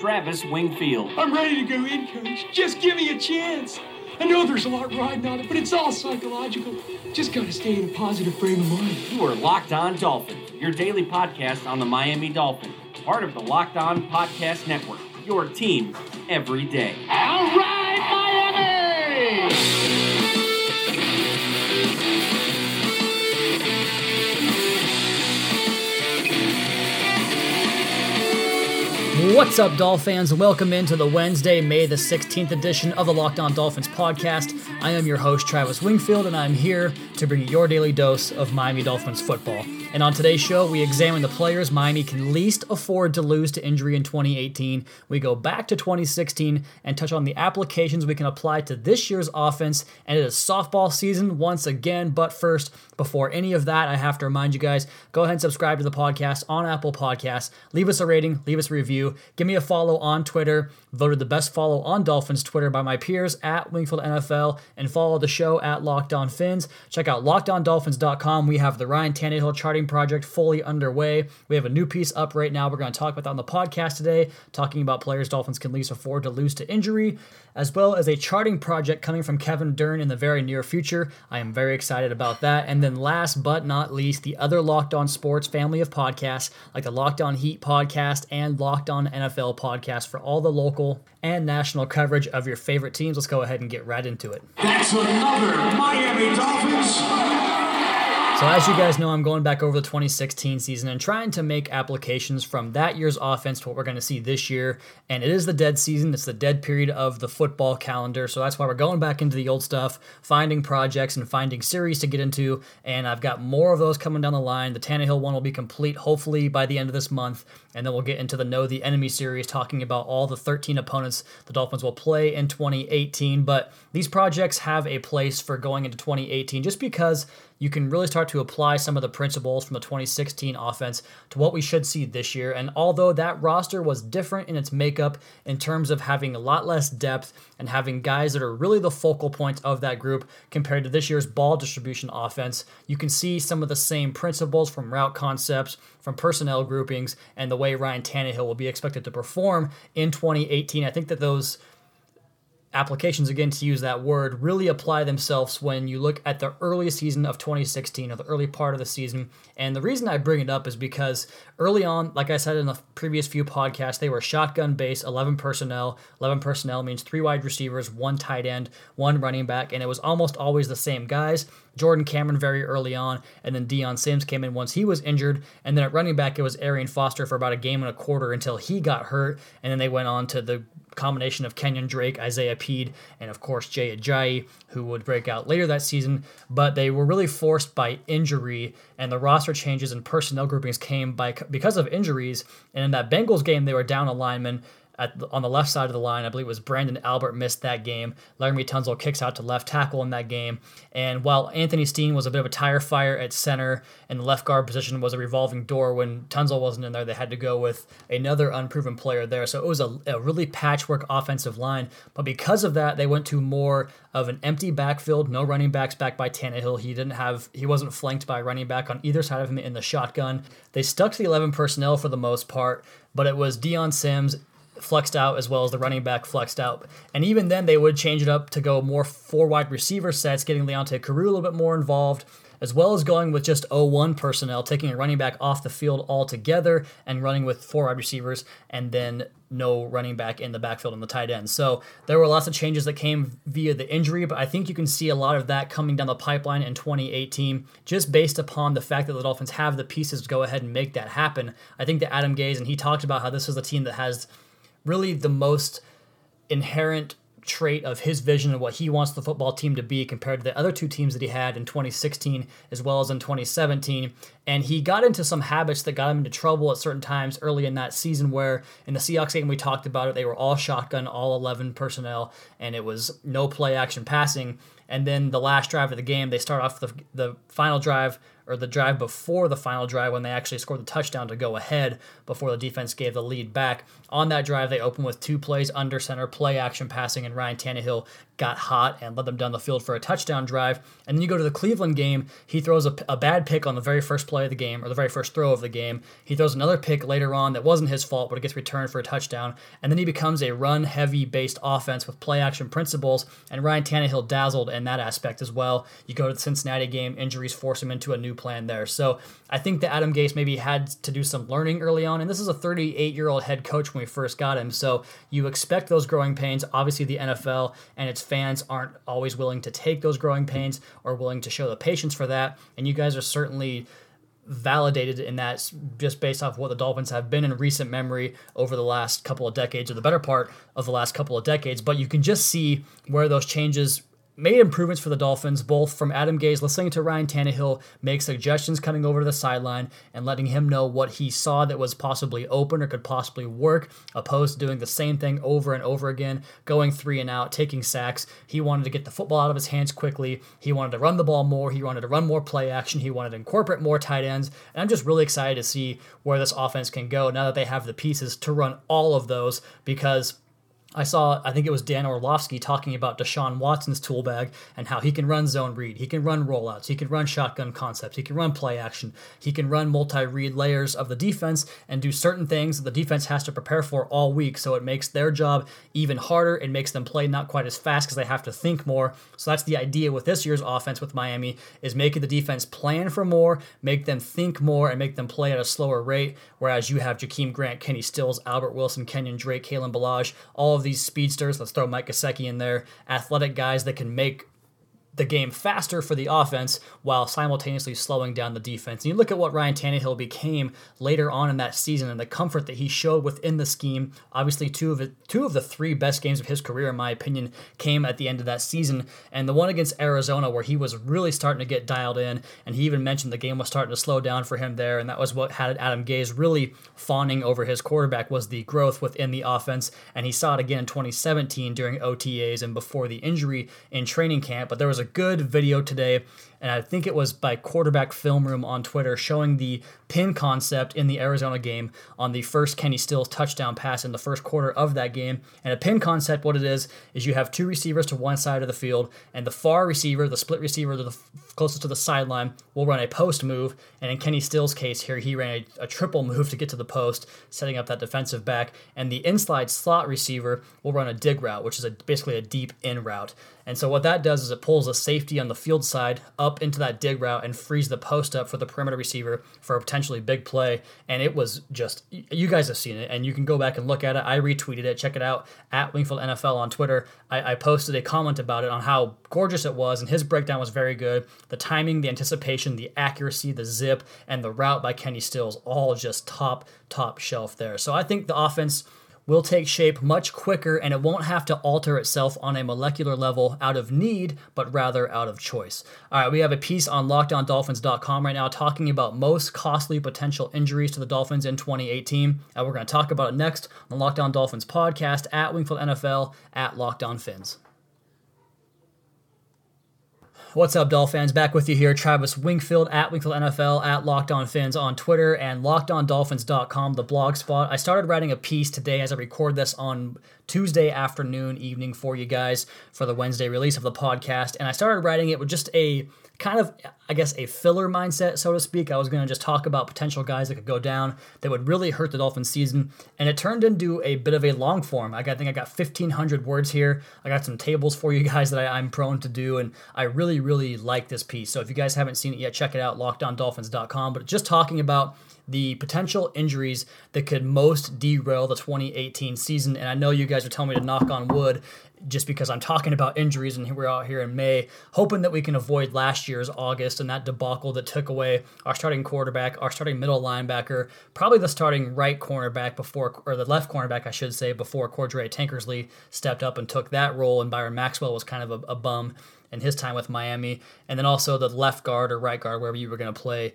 Travis Wingfield. I'm ready to go in, coach. Just give me a chance. I know there's a lot riding on it, but it's all psychological. Just gotta stay in a positive frame of mind. You are Locked On Dolphins, your daily podcast on the Miami Dolphins, part of the Locked On Podcast Network. Your team every day. All What's up, Dolphin fans? Welcome into the Wednesday, May the 16th edition of the Locked On Dolphins podcast. I am your host, Travis Wingfield, and I'm here to bring you your daily dose of Miami Dolphins football. And on today's show, we examine the players Miami can least afford to lose to injury in 2018. We go back to 2016 and touch on the applications we can apply to this year's offense. And it is softball season once again. But first, before any of that, I have to remind you guys go ahead and subscribe to the podcast on Apple Podcasts. Leave us a rating, leave us a review, give me a follow on Twitter. Voted the best follow on Dolphins Twitter by my peers at Wingfield NFL, and follow the show at Locked On Fins. Check out lockedondolphins.com. We have the Ryan Tannehill charting project fully underway. We have a new piece up right now. We're going to talk about that on the podcast today, talking about players Dolphins can least afford to lose to injury, as well as a charting project coming from Kevin Dern in the very near future. I am very excited about that. And then last but not least, the other Locked On Sports family of podcasts, like the Locked On Heat podcast and Locked On NFL podcast for all the local and national coverage of your favorite teams. Let's go ahead and get right into it. That's another Miami Dolphins. So, as you guys know, I'm going back over the 2016 season and trying to make applications from that year's offense to what we're going to see this year. And it is the dead season, it's the dead period of the football calendar. So, that's why we're going back into the old stuff, finding projects and finding series to get into. And I've got more of those coming down the line. The Tannehill one will be complete hopefully by the end of this month. And then we'll get into the Know the Enemy series, talking about all the 13 opponents the Dolphins will play in 2018. But these projects have a place for going into 2018 just because you can really start to apply some of the principles from the 2016 offense to what we should see this year. And although that roster was different in its makeup in terms of having a lot less depth and having guys that are really the focal points of that group compared to this year's ball distribution offense, you can see some of the same principles from route concepts, from personnel groupings, and the way Ryan Tannehill will be expected to perform in 2018. I think that those applications, again, to use that word, really apply themselves when you look at the early season of 2016 or the early part of the season. And the reason I bring it up is because early on, like I said in the previous few podcasts, they were shotgun based, 11 personnel. 11 personnel means three wide receivers, one tight end, one running back, and it was almost always the same guys. Jordan Cameron very early on, and then Dion Sims came in once he was injured. And then at running back, it was Arian Foster for about a game and a quarter until he got hurt. And then they went on to the combination of Kenyon Drake, Isaiah Pead, and of course Jay Ajayi, who would break out later that season. But they were really forced by injury, and the roster changes and personnel groupings came by because of injuries. And in that Bengals game, they were down a lineman the, on the left side of the line. I believe it was Brandon Albert missed that game. Laremy Tunsil kicks out to left tackle in that game. And while Anthony Steen was a bit of a tire fire at center and the left guard position was a revolving door when Tunsil wasn't in there, they had to go with another unproven player there. So it was a, a really patchwork offensive line. But because of that, they went to more of an empty backfield, no running backs back by Tannehill. He didn't have he wasn't flanked by running back on either side of him in the shotgun. They stuck to the 11 personnel for the most part, but it was Dion Sims flexed out as well as the running back flexed out. And even then, they would change it up to go more four wide receiver sets, getting Leonte Carroo a little bit more involved, as well as going with just 0-1 personnel, taking a running back off the field altogether and running with four wide receivers and then no running back in the backfield on the tight end. So there were lots of changes that came via the injury, but I think you can see a lot of that coming down the pipeline in 2018 just based upon the fact that the Dolphins have the pieces to go ahead and make that happen. I think that Adam Gase, and he talked about how this is a team that has really the most inherent trait of his vision of what he wants the football team to be compared to the other two teams that he had in 2016 as well as in 2017. And he got into some habits that got him into trouble at certain times early in that season, where in the Seahawks game we talked about it, they were all shotgun, all 11 personnel, and it was no play action passing. And then the last drive of the game, they start off the, the final drive or the drive before the final drive when they actually scored the touchdown to go ahead before the defense gave the lead back. On that drive, they open with two plays under center, play action passing, and Ryan Tannehill got hot and led them down the field for a touchdown drive. And then you go to the Cleveland game, he throws a, a bad pick on the very first play of the game, or the very first throw of the game. He throws another pick later on that wasn't his fault, but it gets returned for a touchdown. And then he becomes a run heavy based offense with play action principles, and Ryan Tannehill dazzled in that aspect as well. You go to the Cincinnati game, injuries force him into a new plan there. So I think that Adam Gase maybe had to do some learning early on. And this is a 38 year old head coach when we first got him. So you expect those growing pains. Obviously, the NFL and its fans aren't always willing to take those growing pains or willing to show the patience for that. And you guys are certainly validated in that just based off what the Dolphins have been in recent memory over the last couple of decades or the better part of the last couple of decades. But you can just see where those changes made improvements for the Dolphins, both from Adam Gase listening to Ryan Tannehill make suggestions coming over to the sideline and letting him know what he saw that was possibly open or could possibly work, opposed to doing the same thing over and over again, going three and out, taking sacks. He wanted to get the football out of his hands quickly. He wanted to run the ball more. He wanted to run more play action. He wanted to incorporate more tight ends. And I'm just really excited to see where this offense can go now that they have the pieces to run all of those because I saw, I think it was Dan Orlovsky talking about Deshaun Watson's tool bag and how he can run zone read, he can run rollouts, he can run shotgun concepts, he can run play action, he can run multi read layers of the defense and do certain things that the defense has to prepare for all week. So it makes their job even harder. It makes them play not quite as fast because they have to think more. So that's the idea with this year's offense with Miami is making the defense plan for more, make them think more, and make them play at a slower rate. Whereas you have Jakeem Grant, Kenny Stills, Albert Wilson, Kenyon Drake, Kalen Ballage, all of these speedsters. Let's throw Mike Gesicki in there. Athletic guys that can make the game faster for the offense while simultaneously slowing down the defense. And you look at what Ryan Tannehill became later on in that season and the comfort that he showed within the scheme. Obviously, two of it, two of the three best games of his career, in my opinion, came at the end of that season. And the one against Arizona, where he was really starting to get dialed in, and he even mentioned the game was starting to slow down for him there, and that was what had Adam Gase really fawning over his quarterback was the growth within the offense. And he saw it again in 2017 during OTAs and before the injury in training camp. But there was a good video today and I think it was by Quarterback Film Room on Twitter showing the pin concept in the Arizona game on the first Kenny Stills touchdown pass in the first quarter of that game. And a pin concept, what it is, is you have two receivers to one side of the field, and the far receiver, the split receiver the closest to the sideline, will run a post move. And in Kenny Stills' case here, he ran a, a triple move to get to the post, setting up that defensive back. And the inside slot receiver will run a dig route, which is a, basically a deep in route. And so what that does is it pulls a safety on the field side up into that dig route and frees the post up for the perimeter receiver for a potentially big play. And it was just you guys have seen it, and you can go back and look at it. I retweeted it. Check it out at Wingfield NFL on Twitter. I, I posted a comment about it on how gorgeous it was, and his breakdown was very good. The timing, the anticipation, the accuracy, the zip, and the route by Kenny Stills, all just top top shelf there. So I think the offense will take shape much quicker and it won't have to alter itself on a molecular level out of need, but rather out of choice. All right, we have a piece on lockedondolphins.com right now talking about most costly potential injuries to the Dolphins in 2018. And we're going to talk about it next on the Locked On Dolphins podcast at Wingfield NFL at Locked On Fins. What's up, Doll fans? Back with you here, Travis Wingfield at Wingfield NFL at Locked On Fins on Twitter and LockedOnDolphins.com, the blog spot. I started writing a piece today as I record this on Tuesday afternoon, evening for you guys for the Wednesday release of the podcast, and I started writing it with just a kind of, I guess, a filler mindset, so to speak. I was going to just talk about potential guys that could go down that would really hurt the Dolphins season, and it turned into a bit of a long form. I think I got 1,500 words here. I got some tables for you guys that I, I'm prone to do, and I really, really like this piece. So if you guys haven't seen it yet, check it out, lockedondolphins.com. But just talking about the potential injuries that could most derail the 2018 season. And I know you guys are telling me to knock on wood just because I'm talking about injuries and we're out here in May, hoping that we can avoid last year's August and that debacle that took away our starting quarterback, our starting middle linebacker, probably the starting right cornerback before, or the left cornerback, I should say, before Cordrea Tankersley stepped up and took that role, and Byron Maxwell was kind of a, a bum in his time with Miami, and then also the left guard or right guard, wherever you were going to play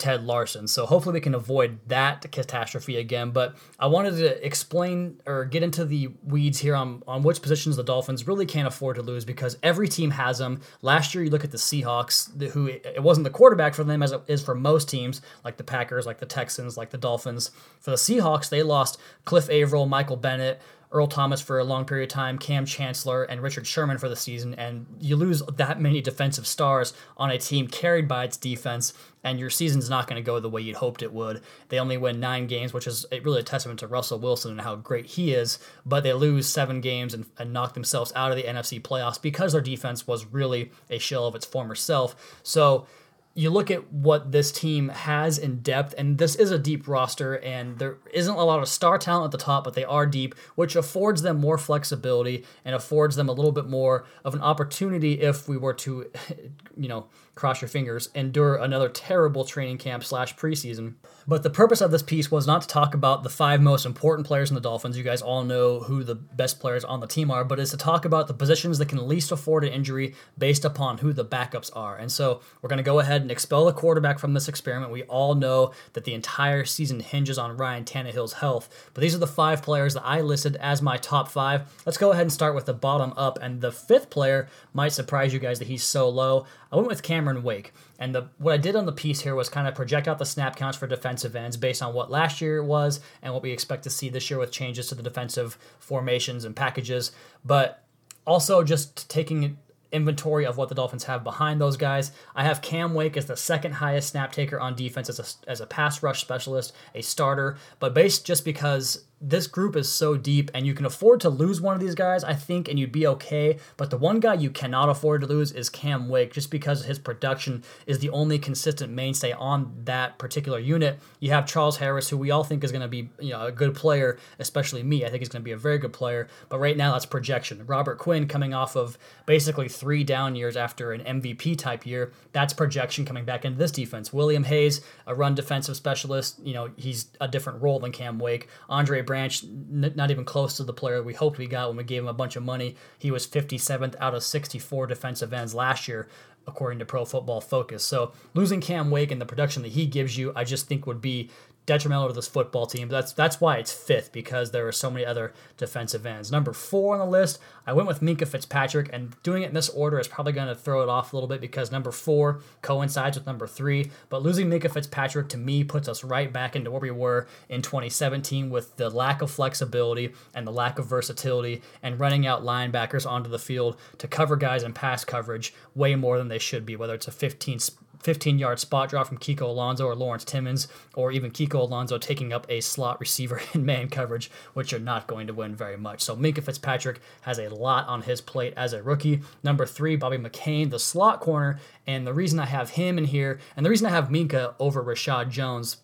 Ted Larsen. So hopefully we can avoid that catastrophe again. But I wanted to explain or get into the weeds here on, on which positions the Dolphins really can't afford to lose because every team has them. Last year, you look at the Seahawks, who it wasn't the quarterback for them as it is for most teams, like the Packers, like the Texans, like the Dolphins. For the Seahawks, they lost Cliff Avril, Michael Bennett, Earl Thomas for a long period of time, Kam Chancellor, and Richard Sherman for the season, and you lose that many defensive stars on a team carried by its defense, and your season's not going to go the way you'd hoped it would. They only win nine games, which is really a testament to Russell Wilson and how great he is, but they lose seven games and, and knock themselves out of the NFC playoffs because their defense was really a shell of its former self. So, you look at what this team has in depth, and this is a deep roster, and there isn't a lot of star talent at the top, but they are deep, which affords them more flexibility and affords them a little bit more of an opportunity if we were to, you know, cross your fingers, endure another terrible training camp slash preseason. But the purpose of this piece was not to talk about the five most important players in the Dolphins. You guys all know who the best players on the team are, but is to talk about the positions that can least afford an injury based upon who the backups are. And so we're going to go ahead and expel the quarterback from this experiment. We all know that the entire season hinges on Ryan Tannehill's health, but these are the five players that I listed as my top five. Let's go ahead and start with the bottom up. And the fifth player might surprise you guys that he's so low. I went with Cameron Wake. And the what I did on the piece here was kind of project out the snap counts for defensive ends based on what last year was and what we expect to see this year with changes to the defensive formations and packages. But also just taking inventory of what the Dolphins have behind those guys. I have Cam Wake as the second highest snap taker on defense as a, as a pass rush specialist, a starter, but based just because this group is so deep and you can afford to lose one of these guys, I think, and you'd be okay. But the one guy you cannot afford to lose is Cam Wake, just because his production is the only consistent mainstay on that particular unit. You have Charles Harris, who we all think is going to be you know, a good player, especially me. I think he's going to be a very good player. But right now, that's projection. Robert Quinn coming off of basically three down years after an MVP type year. That's projection coming back into this defense. William Hayes, a run defensive specialist, you know, he's a different role than Cam Wake. Andre Branch, n- not even close to the player we hoped we got when we gave him a bunch of money. He was 57th out of 64 defensive ends last year, according to Pro Football Focus. So losing Cam Wake and the production that he gives you, I just think would be detrimental to this football team. That's that's why it's fifth because there are so many other defensive ends. Number four on the list, I went with Minkah Fitzpatrick, and doing it in this order is probably going to throw it off a little bit because number four coincides with number three. But losing Minkah Fitzpatrick to me puts us right back into where we were in 2017 with the lack of flexibility and the lack of versatility and running out linebackers onto the field to cover guys in pass coverage way more than they should be, whether it's a 15 15 yard spot drop from Kiko Alonso or Lawrence Timmons, or even Kiko Alonso taking up a slot receiver in man coverage, which you're not going to win very much. So Minkah Fitzpatrick has a lot on his plate as a rookie. Number three, Bobby McCain, the slot corner. And the reason I have him in here, and the reason I have Minkah over Reshad Jones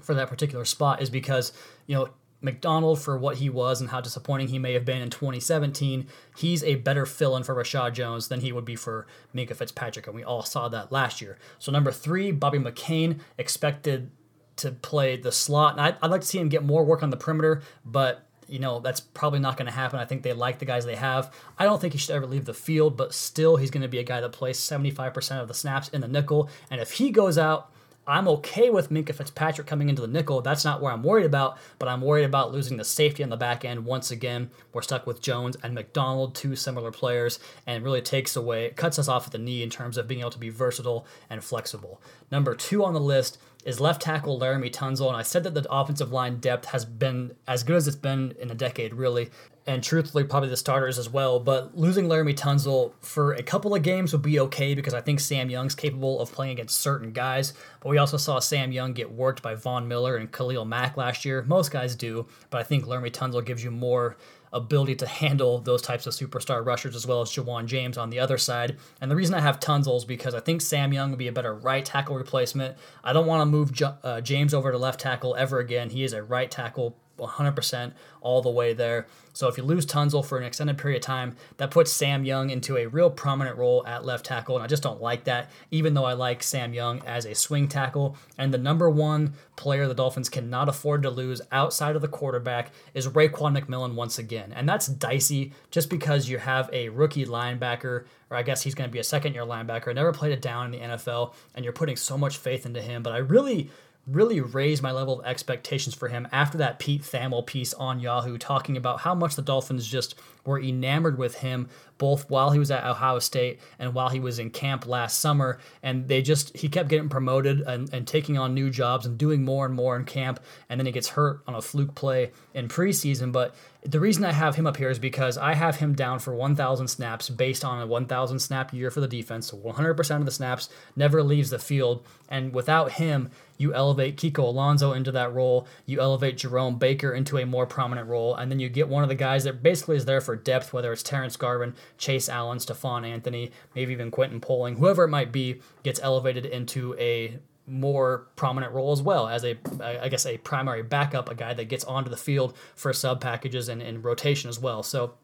for that particular spot is because, you know, McDonald for what he was and how disappointing he may have been in 2017, he's a better fill in for Reshad Jones than he would be for Minkah Fitzpatrick, and we all saw that last year. So, number three, Bobby McCain expected to play the slot. And I'd, I'd like to see him get more work on the perimeter, but you know, that's probably not going to happen. I think they like the guys they have. I don't think he should ever leave the field, but still, he's going to be a guy that plays 75% of the snaps in the nickel. And if he goes out, I'm okay with Minkah Fitzpatrick coming into the nickel. That's not where I'm worried about, but I'm worried about losing the safety on the back end. Once again, we're stuck with Jones and McDonald, two similar players, and really takes away, cuts us off at the knee in terms of being able to be versatile and flexible. Number two on the list is left tackle Laremy Tunsil. and I said that the offensive line depth has been as good as it's been in a decade, really and truthfully, probably the starters as well. But losing Laremy Tunsil for a couple of games would be okay because I think Sam Young's capable of playing against certain guys. But we also saw Sam Young get worked by Von Miller and Khalil Mack last year. Most guys do, but I think Laremy Tunsil gives you more ability to handle those types of superstar rushers as well as Ja'Wuan James on the other side. And the reason I have Tunsil is because I think Sam Young would be a better right tackle replacement. I don't want to move uh, James over to left tackle ever again. He is a right tackle 100% all the way there. So if you lose Tunsil for an extended period of time, that puts Sam Young into a real prominent role at left tackle, and I just don't like that, even though I like Sam Young as a swing tackle. And the number one player the Dolphins cannot afford to lose outside of the quarterback is Raekwon McMillan once again. And that's dicey just because you have a rookie linebacker, or I guess he's going to be a second year linebacker, never played it down in the NFL, and you're putting so much faith into him. But I really really raised my level of expectations for him after that Pete Thamel piece on Yahoo talking about how much the Dolphins just were enamored with him both while he was at Ohio State and while he was in camp last summer. And they just, he kept getting promoted and, and taking on new jobs and doing more and more in camp. And then he gets hurt on a fluke play in preseason. But the reason I have him up here is because I have him down for 1,000 snaps based on a 1,000 snap year for the defense. So 100% of the snaps never leaves the field. And without him, you elevate Kiko Alonso into that role. You elevate Jerome Baker into a more prominent role. And then you get one of the guys that basically is there for depth, whether it's Terrence Garvin, Chase Allen, Stephone Anthony, maybe even Quentin Poling, whoever it might be, gets elevated into a more prominent role as well as a I guess a primary backup, a guy that gets onto the field for sub packages and, and rotation as well. So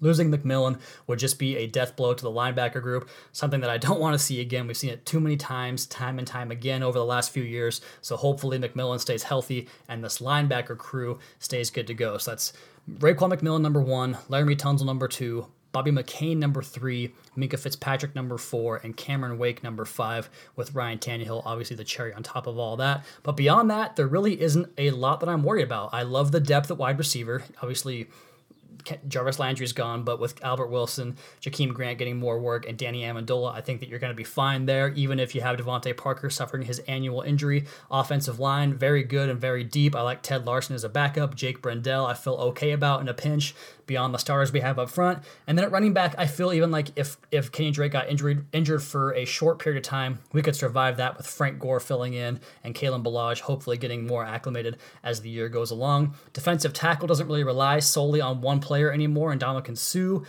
Losing McMillan would just be a death blow to the linebacker group, something that I don't want to see again. We've seen it too many times, time and time again over the last few years. So hopefully McMillan stays healthy and this linebacker crew stays good to go. So that's Raekwon McMillan number one, Laremy Tunsil number two, Bobby McCain number three, Minkah Fitzpatrick number four, and Cameron Wake number five, with Ryan Tannehill obviously the cherry on top of all that. But beyond that, there really isn't a lot that I'm worried about. I love the depth at wide receiver. Obviously, Jarvis Landry's gone, but with Albert Wilson, Jakeem Grant getting more work, and Danny Amendola, I think that you're going to be fine there, even if you have DeVante Parker suffering his annual injury. Offensive line, very good and very deep. I like Ted Larsen as a backup. Jake Brendel, I feel okay about in a pinch beyond the stars we have up front. And then at running back, I feel even like if if Kenny Drake got injured injured for a short period of time, we could survive that with Frank Gore filling in and Kalen Ballage hopefully getting more acclimated as the year goes along. Defensive tackle doesn't really rely solely on one player anymore, and Ndamukong Suh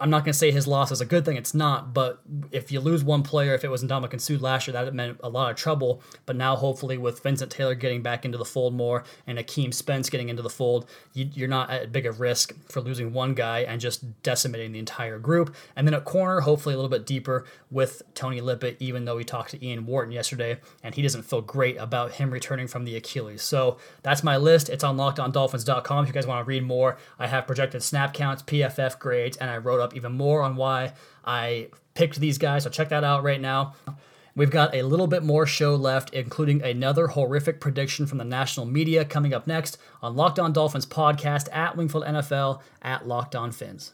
I'm not going to say his loss is a good thing. It's not. But if you lose one player, if it was Ndamukong Suh last year, that meant a lot of trouble. But now, hopefully, with Vincent Taylor getting back into the fold more and Akeem Spence getting into the fold, you, are not at big of risk for losing one guy and just decimating the entire group. And then at corner, hopefully a little bit deeper with Tony Lippett, even though we talked to Ian Wharton yesterday and he doesn't feel great about him returning from the Achilles. So that's my list. It's unlocked on lockedondolphins.com if you guys want to read more. I have projected snap counts, PFF grades, and I wrote up even more on why I picked these guys. So check that out right now. We've got a little bit more show left, including another horrific prediction from the national media coming up next on Locked On Dolphins podcast at Wingfield NFL at Locked On Fins.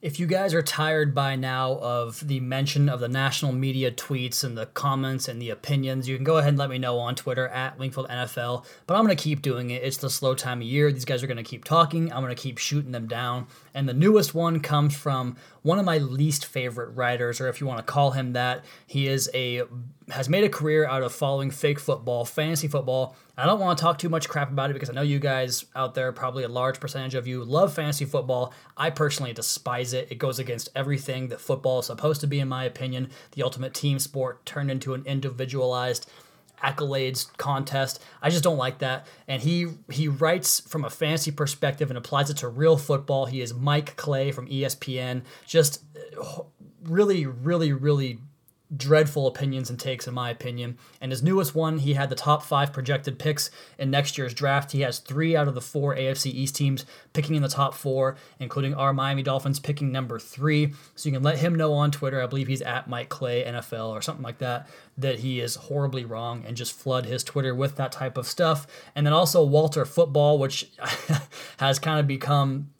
If you guys are tired by now of the mention of the national media tweets and the comments and the opinions, you can go ahead and let me know on Twitter at Wingfield NFL. But I'm going to keep doing it. It's the slow time of year. These guys are going to keep talking. I'm going to keep shooting them down. And the newest one comes from one of my least favorite writers, or if you want to call him that. He is a has made a career out of following fake football, fantasy football. I don't want to talk too much crap about it because I know you guys out there, probably a large percentage of you, love fantasy football. I personally despise it. It goes against everything that football is supposed to be, in my opinion. The ultimate team sport turned into an individualized accolades contest. I just don't like that. And he he writes from a fantasy perspective and applies it to real football. He is Mike Clay from ESPN. Just uh, really, really, really dreadful opinions and takes, in my opinion. And his newest one, he had the top five projected picks in next year's draft. He has three out of the four AFC East teams picking in the top four, including our Miami Dolphins picking number three. So you can let him know on Twitter. I believe he's at Mike Clay NFL or something like that. That he is horribly wrong and just flood his Twitter with that type of stuff. And then also Walter Football, which has kind of become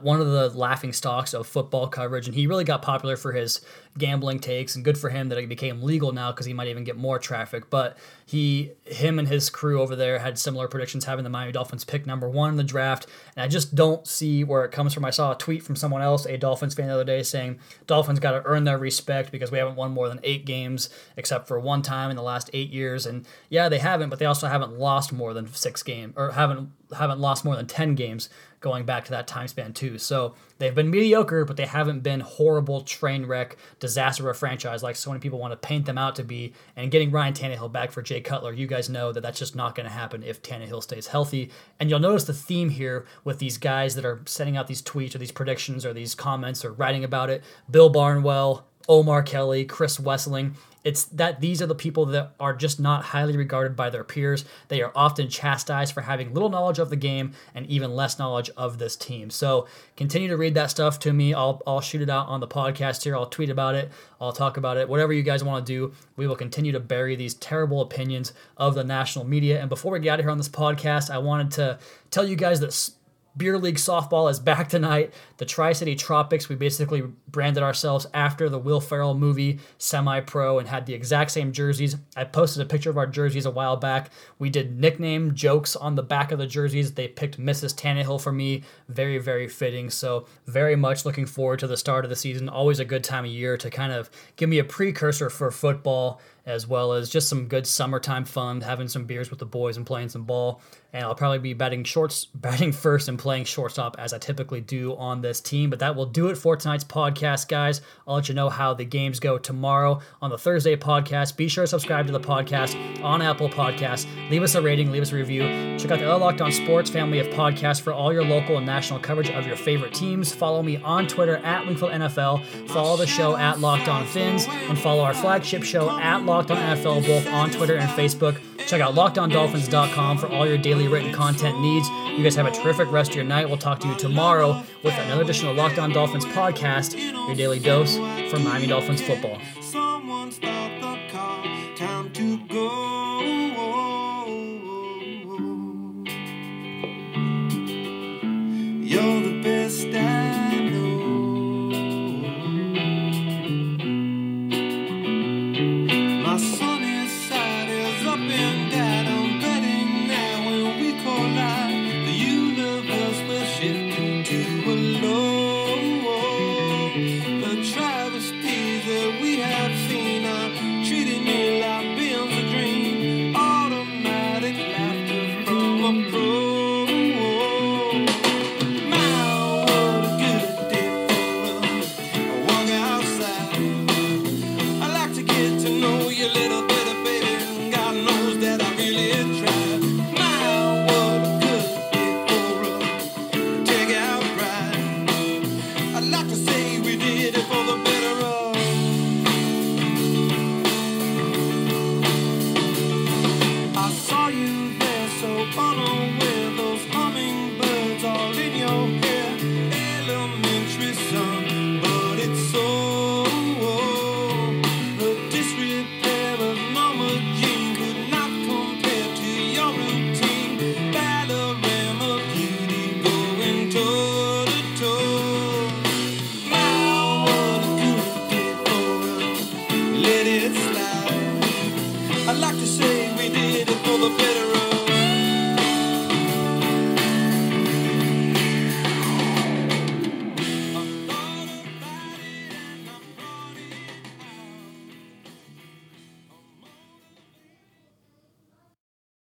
one of the laughing stocks of football coverage, and he really got popular for his gambling takes, and good for him that it became legal now because he might even get more traffic. But he, him, and his crew over there had similar predictions, having the Miami Dolphins pick number one in the draft, and I just don't see where it comes from. I saw a tweet from someone else, a Dolphins fan, the other day, saying Dolphins got to earn their respect because we haven't won more than eight games, except for one time in the last eight years, and yeah, they haven't, but they also haven't lost more than six games or haven't haven't lost more than ten games going back to that time span too. So they've been mediocre, but they haven't been horrible train wreck disaster of a franchise like so many people want to paint them out to be. And getting Ryan Tannehill back for Jay Cutler, you guys know that that's just not going to happen if Tannehill stays healthy. And you'll notice the theme here with these guys that are sending out these tweets or these predictions or these comments or writing about it. Bill Barnwell, Omar Kelly, Chris Wesseling. It's that these are the people that are just not highly regarded by their peers. They are often chastised for having little knowledge of the game and even less knowledge of this team. So continue to read that stuff to me. I'll, I'll shoot it out on the podcast here. I'll tweet about it. I'll talk about it. Whatever you guys want to do, we will continue to bury these terrible opinions of the national media. And before we get out of here on this podcast, I wanted to tell you guys that Beer League softball is back tonight. The Tri City Tropics, we basically branded ourselves after the Will Ferrell movie, Semi Pro, and had the exact same jerseys. I posted a picture of our jerseys a while back. We did nickname jokes on the back of the jerseys. They picked Mrs. Tannehill for me. Very, very fitting. So, very much looking forward to the start of the season. Always a good time of year to kind of give me a precursor for football as well as just some good summertime fun, having some beers with the boys and playing some ball. And I'll probably be batting shorts, batting first and playing shortstop as I typically do on this team. But that will do it for tonight's podcast, guys. I'll let you know how the games go tomorrow on the Thursday podcast. Be sure to subscribe to the podcast on Apple Podcasts. Leave us a rating, leave us a review. Check out the other Locked On Sports family of podcasts for all your local and national coverage of your favorite teams. Follow me on Twitter at Wingfield NFL. Follow the show at Locked On Fins, and follow our flagship show at Locked On NFL both on Twitter and Facebook. Check out LockedOnDolphins.com for all your daily written content needs. You guys have a terrific rest of your night. We'll talk to you tomorrow with another edition of Locked On Dolphins podcast, your daily dose for Miami Dolphins football.